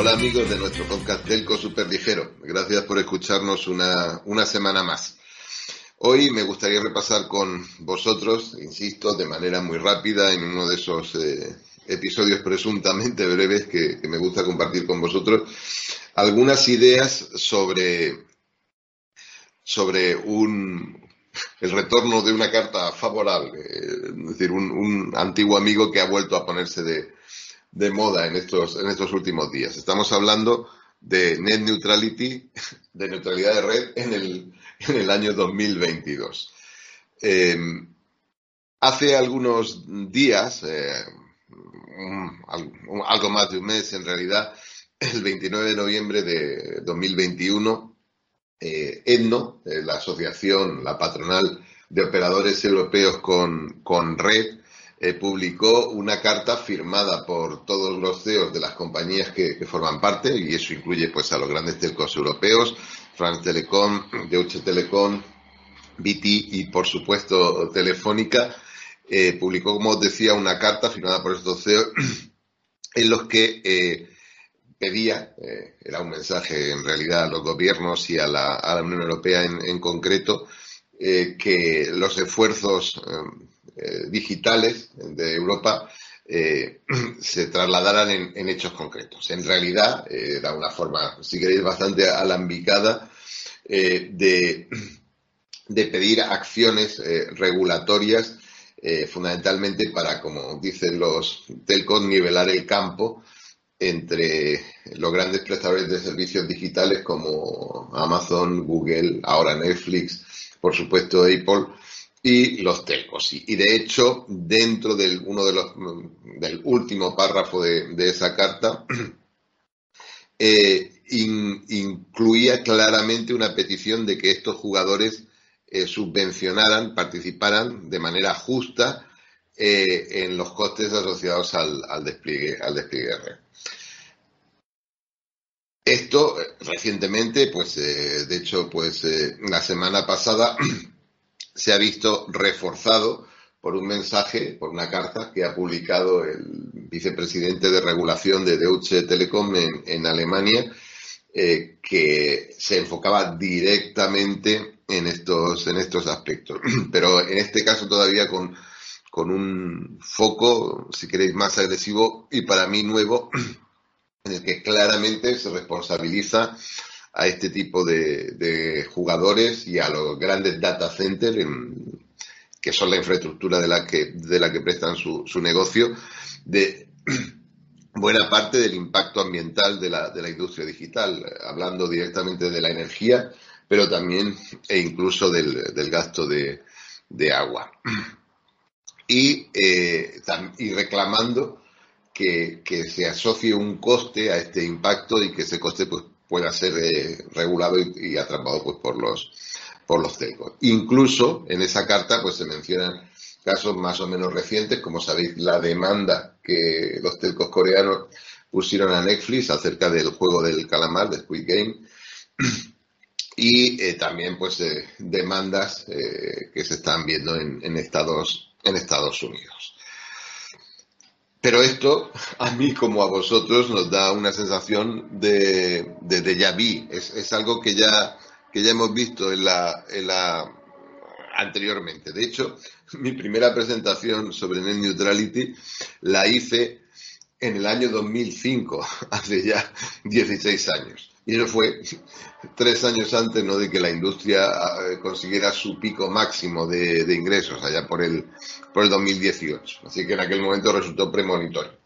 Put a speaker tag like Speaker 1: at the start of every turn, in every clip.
Speaker 1: Hola amigos de nuestro podcast Telco Super Ligero. Gracias por escucharnos una, una semana más. Hoy me gustaría repasar con vosotros, insisto, de manera muy rápida, en uno de esos eh, episodios presuntamente breves que, me gusta compartir con vosotros, algunas ideas sobre, sobre un, el retorno de una carta favorable, es decir, un antiguo amigo que ha vuelto a ponerse de, de moda en estos, en estos últimos días. Estamos hablando de net neutrality, de neutralidad de red en el, en el año 2022. Em, hace algunos días, eh, algo más de un mes en realidad, el 29 de noviembre de 2021, eh, ENNO, eh, la asociación, la patronal de operadores europeos con, con red, eh, publicó una carta firmada por todos los CEOs de las compañías que, forman parte, y eso incluye pues a los grandes telcos europeos, France Telecom, Deutsche Telekom, BT y por supuesto Telefónica, eh, publicó, como os decía, una carta firmada por estos CEOs en los que eh, pedía, era un mensaje en realidad a los gobiernos y a la, Unión Europea en concreto, que los esfuerzos eh, digitales de Europa eh, se trasladaran en, hechos concretos. En realidad, eh, era una forma, si queréis, bastante alambicada de, de, pedir acciones regulatorias fundamentalmente para, como dicen los telcos, nivelar el campo entre los grandes prestadores de servicios digitales como Amazon, Google, ahora Netflix, por supuesto Apple, y los telcos. Y, de hecho, dentro del uno de los del último párrafo de, esa carta, eh, incluía claramente una petición de que estos jugadores eh, subvencionaran, participaran de manera justa eh, en los costes asociados al, despliegue, al despliegue red. Esto recientemente, pues de hecho, pues la semana pasada se ha visto reforzado por un mensaje, por una carta que ha publicado el vicepresidente de regulación de Deutsche Telekom en, Alemania, eh, que se enfocaba directamente en estos, en estos aspectos. Pero en este caso todavía con, con un foco, si queréis, más agresivo y para mí nuevo, en el que claramente se responsabiliza a este tipo de, jugadores y a los grandes data centers, que son la infraestructura de la que, de la que prestan su, negocio, de buena parte del impacto ambiental de la, de la industria digital, hablando directamente de la energía, pero también e incluso del, gasto de, agua. Y, eh, y reclamando que, que, se asocie un coste a este impacto y que ese coste pues, pueda ser eh, regulado y, atrapado pues, por los por los telcos. Incluso en esa carta pues se mencionan casos más o menos recientes, como sabéis, la demanda que los telcos coreanos pusieron a Netflix acerca del juego del calamar, de Squid Game, y eh, también pues eh, demandas que se están viendo en, en, Estados, en Estados Unidos. Pero esto, a mí como a vosotros, nos da una sensación de, de déjà vu. Es, es, algo que ya, que ya hemos visto en la, en la, anteriormente. De hecho, mi primera presentación sobre Net Neutrality la hice en el año 2005, hace ya 16 años. Y eso fue tres años antes ¿no? de que la industria eh, consiguiera su pico máximo de, ingresos, allá por el, por el 2018. Así que en aquel momento resultó premonitorio.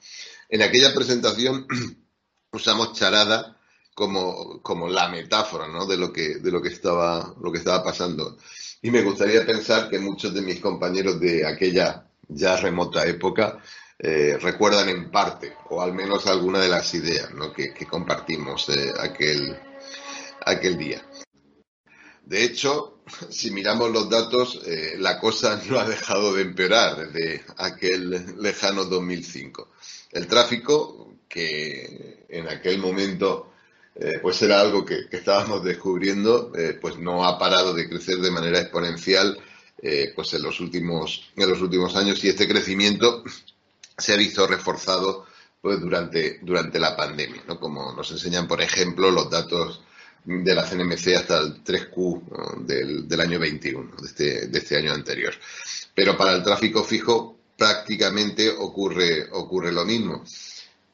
Speaker 1: En aquella presentación usamos charada como, como la metáfora ¿no? de, lo que, de lo, que estaba, lo que estaba pasando. Y me gustaría pensar que muchos de mis compañeros de aquella ya remota época eh, recuerdan en parte, o al menos alguna de las ideas que, compartimos eh, aquel, aquel día. De hecho, si miramos los datos, eh, la cosa no ha dejado de empeorar desde aquel lejano 2005. El tráfico, que en aquel momento pues era algo que, estábamos descubriendo, pues no ha parado de crecer de manera exponencial pues en los últimos en los últimos años y este crecimiento se ha visto reforzado pues durante, durante la pandemia, ¿no? Como nos enseñan, por ejemplo, los datos de la CNMC hasta el 3Q del, año 21, de este, de este año anterior. Pero para el tráfico fijo prácticamente ocurre, ocurre lo mismo.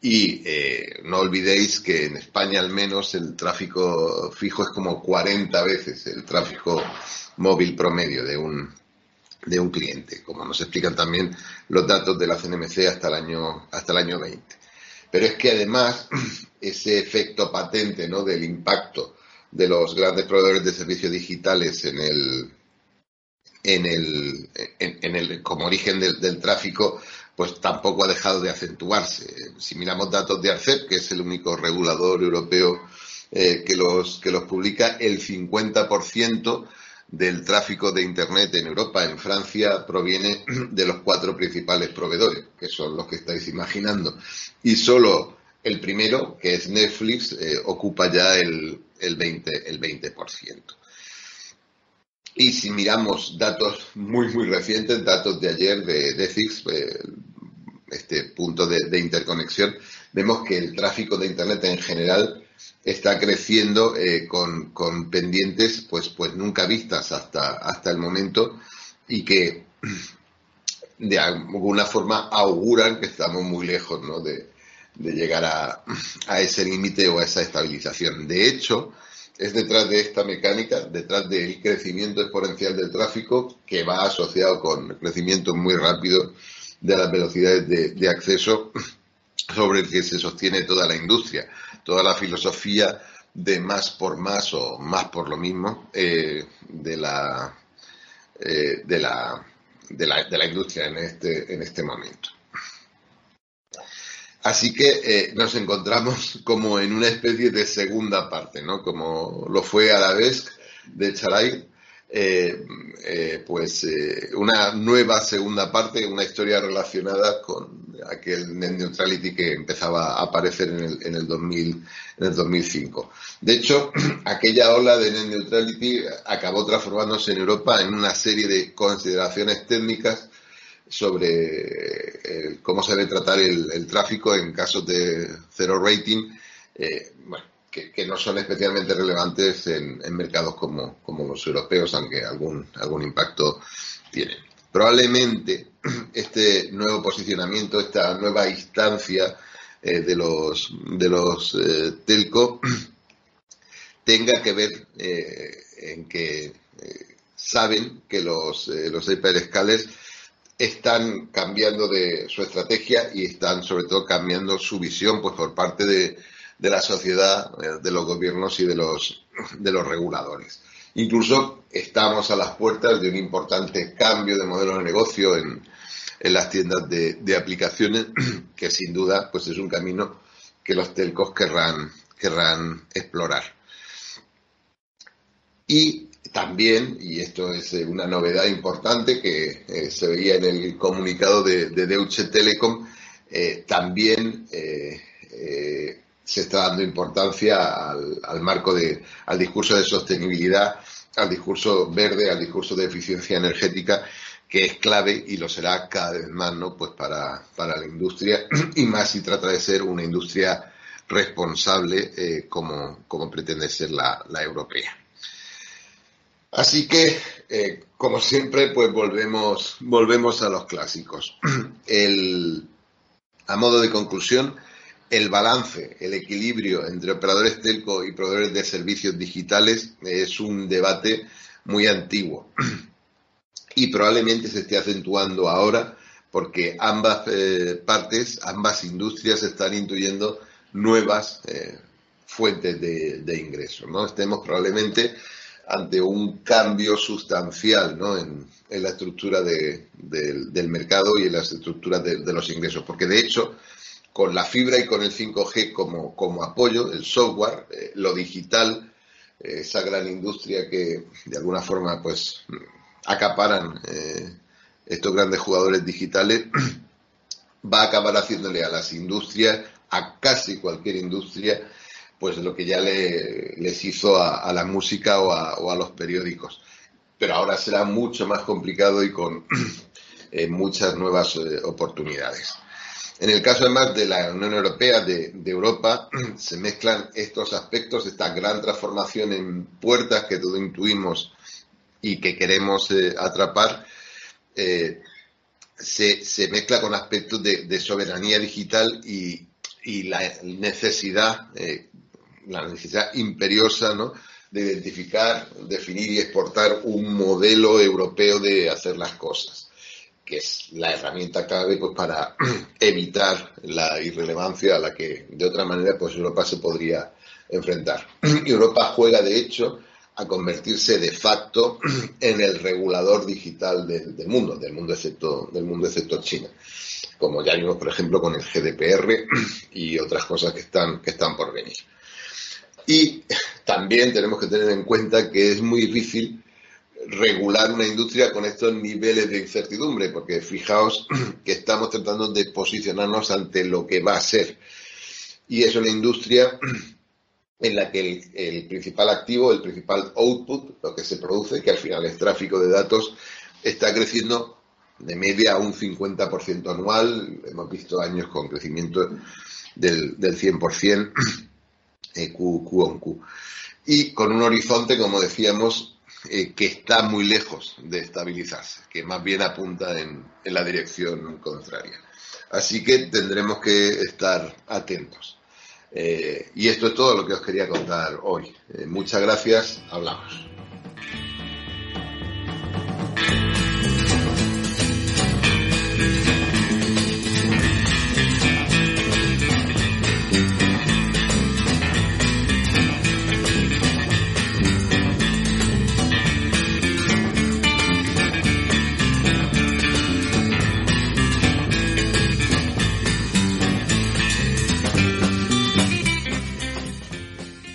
Speaker 1: Y eh, no olvidéis que en España al menos el tráfico fijo es como 40 veces el tráfico móvil promedio de un, de un cliente, como nos explican también los datos de la CNMC hasta el año, hasta el año 20. Pero es que además ese efecto patente ¿no? del impacto de los grandes proveedores de servicios digitales en el, en el, en, el como origen del, tráfico, pues tampoco ha dejado de acentuarse. Si miramos datos de ARCEP, que es el único regulador europeo eh, que, los, que los publica, el 50% del tráfico de Internet en Europa, en Francia, proviene de los cuatro principales proveedores, que son los que estáis imaginando. Y solo el primero, que es Netflix, eh, ocupa ya el, el 20%. El 20%. Y si miramos datos muy, muy recientes, datos de ayer de, de eh, este punto de, interconexión, vemos que el tráfico de Internet en general está creciendo eh, con, pendientes pues, pues nunca vistas hasta, hasta el momento y que de alguna forma auguran que estamos muy lejos ¿no? de, llegar a, a ese límite o a esa estabilización. De hecho, es detrás de esta mecánica, detrás del crecimiento exponencial del tráfico, que va asociado con crecimiento muy rápido de las velocidades de, de acceso sobre el que se sostiene toda la industria toda la filosofía de más por más o más por lo mismo eh, de, la, eh, de, la, de, la, de, la, industria en este, en este momento. Así que eh, nos encontramos como en una especie de segunda parte, ¿no? Como lo fue Arabesque de Charay, eh, eh, pues una nueva segunda parte, una historia relacionada con aquel net neutrality que empezaba a aparecer en el, en el, 2000, en el 2005. De hecho, aquella ola de net neutrality acabó transformándose en Europa en una serie de consideraciones técnicas sobre cómo se debe tratar el, tráfico en casos de cero rating. bueno, que, no son especialmente relevantes en, mercados como, los europeos, aunque algún, algún impacto tienen. Probablemente este nuevo posicionamiento, esta nueva instancia eh, de los, de los eh, telco tenga que ver eh, en que saben que los, los hyperscalers están cambiando de su estrategia y están sobre todo cambiando su visión pues por parte de, de la sociedad, de los gobiernos y de los, de los reguladores. Incluso estamos a las puertas de un importante cambio de modelo de negocio en, las tiendas de, aplicaciones, que sin duda pues es un camino que los telcos querrán, querrán explorar. Y también, y esto es eh, una novedad importante que eh, se veía en el comunicado de, de Deutsche Telekom, también se está dando importancia al, marco de, al discurso de sostenibilidad, al discurso verde, al discurso de eficiencia energética, que es clave y lo será cada vez más, ¿no? Pues para, la industria y más si trata de ser una industria responsable eh, como, como, pretende ser la, europea. Así que, eh, como siempre, pues volvemos, volvemos a los clásicos. El, a modo de conclusión, el balance, el equilibrio entre operadores telco y proveedores de servicios digitales es un debate muy antiguo y probablemente se esté acentuando ahora porque ambas eh, partes, ambas industrias están intuyendo nuevas eh, fuentes de, ingresos. ¿no? Estemos probablemente ante un cambio sustancial en, la estructura del mercado y en las estructuras de los ingresos, porque de hecho con la fibra y con el 5G como, como apoyo, el software, eh, lo digital, eh, esa gran industria que de alguna forma pues acaparan eh, estos grandes jugadores digitales, va a acabar haciéndole a las industrias, a casi cualquier industria, pues lo que ya le, les hizo a, la música o a, o a, los periódicos. Pero ahora será mucho más complicado y con muchas nuevas oportunidades. En el caso además de la Unión Europea, de, Europa, se mezclan estos aspectos, esta gran transformación en puertas que todos intuimos y que queremos eh, atrapar, eh, se, mezcla con aspectos de, soberanía digital y, la necesidad, eh, la necesidad imperiosa ¿no? de identificar, definir y exportar un modelo europeo de hacer las cosas que es la herramienta clave pues, para evitar la irrelevancia a la que de otra manera pues Europa se podría enfrentar. Europa juega de hecho a convertirse de facto en el regulador digital del, mundo, del mundo excepto del mundo excepto China, como ya vimos por ejemplo con el GDPR y otras cosas que están que están por venir. Y también tenemos que tener en cuenta que es muy difícil regular una industria con estos niveles de incertidumbre, porque fijaos que estamos tratando de posicionarnos ante lo que va a ser. Y es una industria en la que el, principal activo, el principal output, lo que se produce, que al final es tráfico de datos, está creciendo de media a un 50% anual. Hemos visto años con crecimiento del, del 100% eh, Q, Q on Q. Y con un horizonte, como decíamos, eh, que está muy lejos de estabilizarse, que más bien apunta en, la dirección contraria. Así que tendremos que estar atentos. Eh, y esto es todo lo que os quería contar hoy. Eh, muchas gracias, hablamos.